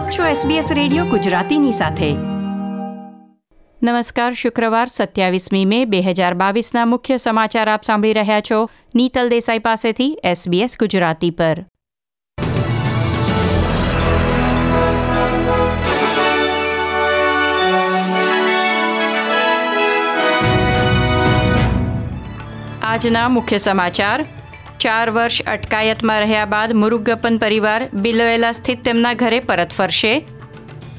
આપ છો SBS radio ગુજરાતીની સાથે. નમસ્કાર, શુક્રવાર સત્યાવીસમી મે બે હજાર બાવીસના મુખ્ય સમાચાર આપ સાંભળી રહ્યા છો નીતલ દેસાઈ પાસેથી SBS ગુજરાતી પર. આજના મુખ્ય સમાચાર ચાર વર્ષ અટકાયતમાં રહ્યા બાદ મુરુગપ્પન પરિવાર બિલોએલા સ્થિત તેમના ઘરે પરત ફરશે.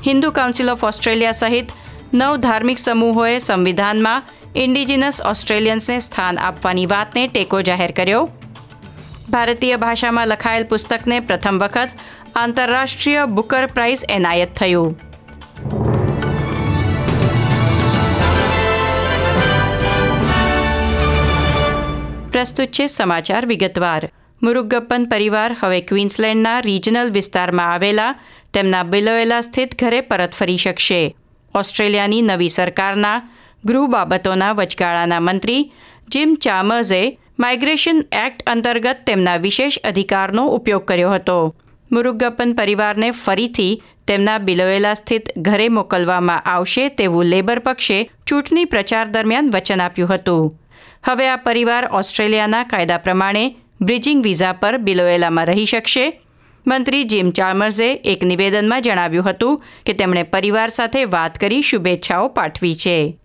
હિન્દુ કાઉન્સિલ ઓફ ઓસ્ટ્રેલિયા સહિત નવ ધાર્મિક સમૂહોએ સંવિધાનમાં ઇન્ડિજિનસ ઓસ્ટ્રેલિયન્સને સ્થાન આપવાની વાતને ટેકો જાહેર કર્યો. ભારતીય ભાષામાં લખાયેલ પુસ્તકને પ્રથમ વખત આંતરરાષ્ટ્રીય બુકર પ્રાઇઝ એનાયત થયું. પ્રસ્તુત છે સમાચાર વિગતવાર. મુરુગપ્પન પરિવાર હવે ક્વીન્સલેન્ડના રિજનલ વિસ્તારમાં આવેલા, તેમના બિલોએલા સ્થિત ઘરે પરત ફરી શકશે. ઓસ્ટ્રેલિયાની નવી સરકારના ગૃહ બાબતોના વચગાળાના મંત્રી જીમ ચામર્સે માઇગ્રેશન એક્ટ અંતર્ગત તેમના વિશેષ અધિકારનો ઉપયોગ કર્યો હતો. મુરુગપ્પન પરિવારને ફરીથી તેમના બિલોએલા સ્થિત ઘરે મોકલવામાં આવશે તેવું લેબર પક્ષે ચૂંટણી પ્રચાર દરમિયાન વચન આપ્યું હતું. હવે આ પરિવાર ઓસ્ટ્રેલિયાના કાયદા પ્રમાણે બ્રિજિંગ વિઝા પર બિલોએલામાં રહી શકશે. મંત્રી જીમ ચાર્મર્સે એક નિવેદનમાં જણાવ્યું હતું કે તેમણે પરિવાર સાથે વાત કરી શુભેચ્છાઓ પાઠવી છે.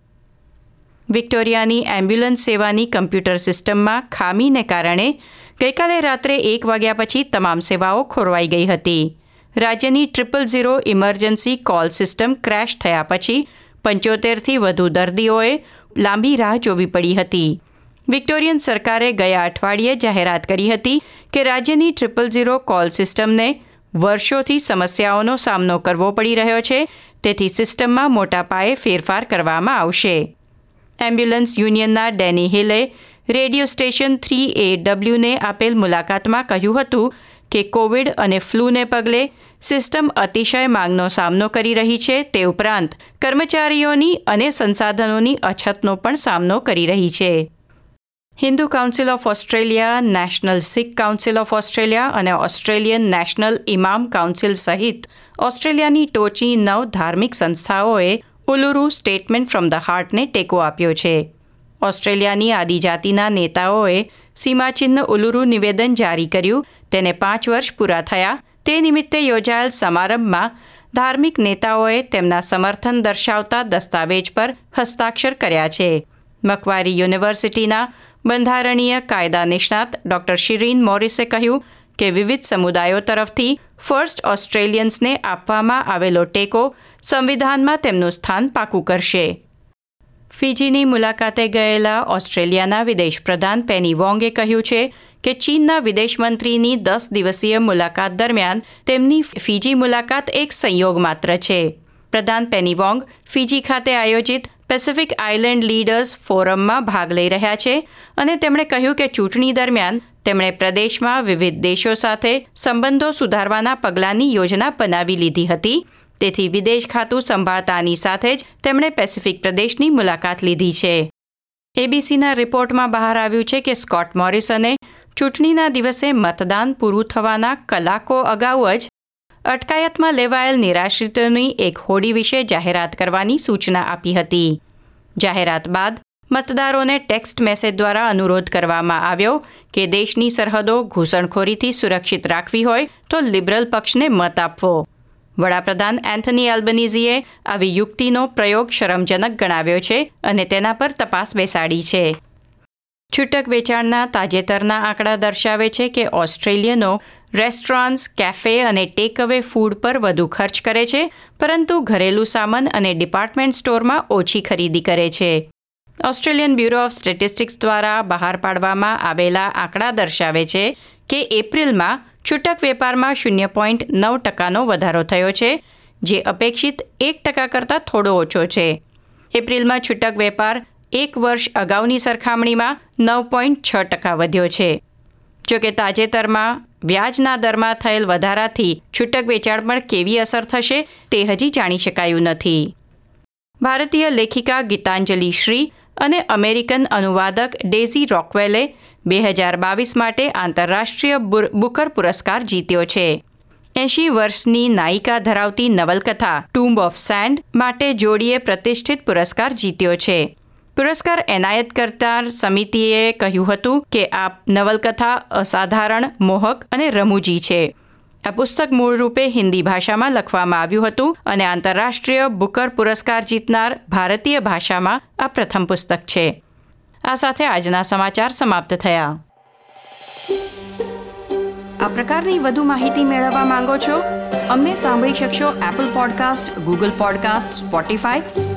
વિક્ટોરિયાની એમ્બ્યુલન્સ સેવાની કમ્પ્યુટર સિસ્ટમમાં ખામીને કારણે ગઈકાલે રાત્રે એક વાગ્યા પછી તમામ સેવાઓ ખોરવાઈ ગઈ હતી. રાજ્યની triple zero emergency call system crash થયા પછી પંચોતેરથી વધુ દર્દીઓએ લાંબી રાહ જોવી પડી હતી. વિક્ટોરિયન સરકારે ગયા અઠવાડિયે જાહેરાત કરી હતી કે રાજ્યની ટ્રિપલ ઝીરો કોલ સિસ્ટમને વર્ષોથી સમસ્યાઓનો સામનો કરવો પડી રહ્યો છે. તેથી સિસ્ટમમાં મોટા પાયે ફેરફાર કરવામાં આવશે. એમ્બ્યુલન્સ યુનિયનના ડેની હિલે રેડિયો સ્ટેશન થ્રી એ ડબલ્યુને આપેલ મુલાકાતમાં કહ્યું હતું કે કોવિડ અને ફ્લૂને પગલે સિસ્ટમ અતિશય માંગનો સામનો કરી રહી છે. તે ઉપરાંત કર્મચારીઓની અને સંસાધનોની અછતનો પણ સામનો કરી રહી છે. Hindu council of Australia, national Sikh council of Australia અને ઓસ્ટ્રેલિયન નેશનલ ઇમામ કાઉન્સિલ સહિત ઓસ્ટ્રેલિયાની ટોચની નવ ધાર્મિક સંસ્થાઓએ ઉલુરુ સ્ટેટમેન્ટ ફ્રોમ ધ હાર્ટને ટેકો આપ્યો છે. ઓસ્ટ્રેલિયાની આદિજાતિના નેતાઓએ સીમાચિહ્ન ઉલુરુ નિવેદન જારી કર્યું. તેને પાંચ વર્ષ પૂરા થયા. તે નિમિત્તે યોજાયેલ સમારંભમાં ધાર્મિક નેતાઓએ તેમના સમર્થન દર્શાવતા દસ્તાવેજ પર હસ્તાક્ષર કર્યા છે. મકવારી યુનિવર્સિટીના બંધારણીય કાયદા નિષ્ણાત ડોક્ટર શિરીન મોરિસે કહ્યું કે વિવિધ સમુદાયો તરફથી ફર્સ્ટ ઓસ્ટ્રેલિયન્સને આપવામાં આવેલો ટેકો સંવિધાનમાં તેમનું સ્થાન પાકું કરશે. ફિજીની મુલાકાતે ગયેલા ઓસ્ટ્રેલિયાના વિદેશ પ્રધાન પેની વોંગે કહ્યું છે કે ચીનના વિદેશ મંત્રીની દસ દિવસીય મુલાકાત દરમિયાન તેમની ફિજી મુલાકાત એક સંયોગ માત્ર છે. પ્રધાન પેની વોંગ ફિજી ખાતે આયોજિત પેસિફિક આઇલેન્ડ લીડર્સ ફોરમમાં ભાગ લઈ રહ્યા છે અને તેમણે કહ્યું કે ચૂંટણી દરમિયાન તેમણે પ્રદેશમાં વિવિધ દેશો સાથે સંબંધો સુધારવાના પગલાંની યોજના બનાવી લીધી હતી. તેથી વિદેશ ખાતું સંભાળતાની સાથે જ તેમણે પેસિફિક પ્રદેશની મુલાકાત લીધી છે. એબીસીના રિપોર્ટમાં બહાર આવ્યું છે કે સ્કોટ મોરિસને ચૂંટણીના દિવસે મતદાન પૂરું થવાના કલાકો અગાઉ જ અટકાયતમાં લેવાયેલ નિરાશ્રિતોની એક હોડી વિશે જાહેરાત કરવાની સૂચના આપી હતી. જાહેરાત બાદ મતદારોને ટેક્સ્ટ મેસેજ દ્વારા અનુરોધ કરવામાં આવ્યો કે દેશની સરહદો ઘૂસણખોરીથી સુરક્ષિત રાખવી હોય તો લિબરલ પક્ષને મત આપવો. વડાપ્રધાન એન્થની એલ્બનીઝીએ આવી યુક્તિનો પ્રયોગ શરમજનક ગણાવ્યો છે અને તેના પર તપાસ બેસાડી છે. છૂટક વેચાણના તાજેતરના આંકડા દર્શાવે છે કે ઓસ્ટ્રેલિયનો રેસ્ટોરન્ટ્સ, કેફે અને ટેક અવે ફૂડ પર વધુ ખર્ચ કરે છે, પરંતુ ઘરેલું સામાન અને ડિપાર્ટમેન્ટ સ્ટોરમાં ઓછી ખરીદી કરે છે. ઓસ્ટ્રેલિયન બ્યુરો ઓફ સ્ટેટિસ્ટિક્સ દ્વારા બહાર પાડવામાં આવેલા આંકડા દર્શાવે છે કે એપ્રિલમાં છૂટક વેપારમાં શૂન્ય પોઈન્ટ નવ ટકાનો વધારો થયો છે, જે અપેક્ષિત એક ટકા કરતાં થોડો ઓછો છે. એપ્રિલમાં છૂટક વેપાર એક વર્ષ અગાઉની સરખામણીમાં નવ પોઈન્ટ છ ટકા વધ્યો છે. જોકે તાજેતરમાં વ્યાજના દરમાં થયેલ વધારાથી છૂટક વેચાણ પર કેવી અસર થશે તે હજી જાણી શકાયું નથી. ભારતીય લેખિકા ગીતાંજલિ શ્રી અને અમેરિકન અનુવાદક ડેઝી રોકવેલે બે હજાર બાવીસ માટે આંતરરાષ્ટ્રીય બુકર પુરસ્કાર જીત્યો છે. એંશી વર્ષની નાયિકા ધરાવતી નવલકથા ટુમ્બ ઓફ સેન્ડ માટે જોડીએ પ્રતિષ્ઠિત પુરસ્કાર જીત્યો છે. પુરસ્કાર એનાયત કરતા સમિતિએ કહ્યું હતું કે આ નવલકથા અસાધારણ, મોહક અને રમૂજી છે. આ પુસ્તક મૂળ રૂપે હિન્દી ભાષામાં લખવામાં આવ્યું હતું અને આંતરરાષ્ટ્રીય બુકર પુરસ્કાર જીતનાર ભારતીય ભાષામાં આ પ્રથમ પુસ્તક છે. આ સાથે આજના સમાચાર સમાપ્ત થયા. આ પ્રકારની વધુ માહિતી મેળવવા માંગો છો? અમને સાંભળી શકશો Apple podcast Google podcast Spotify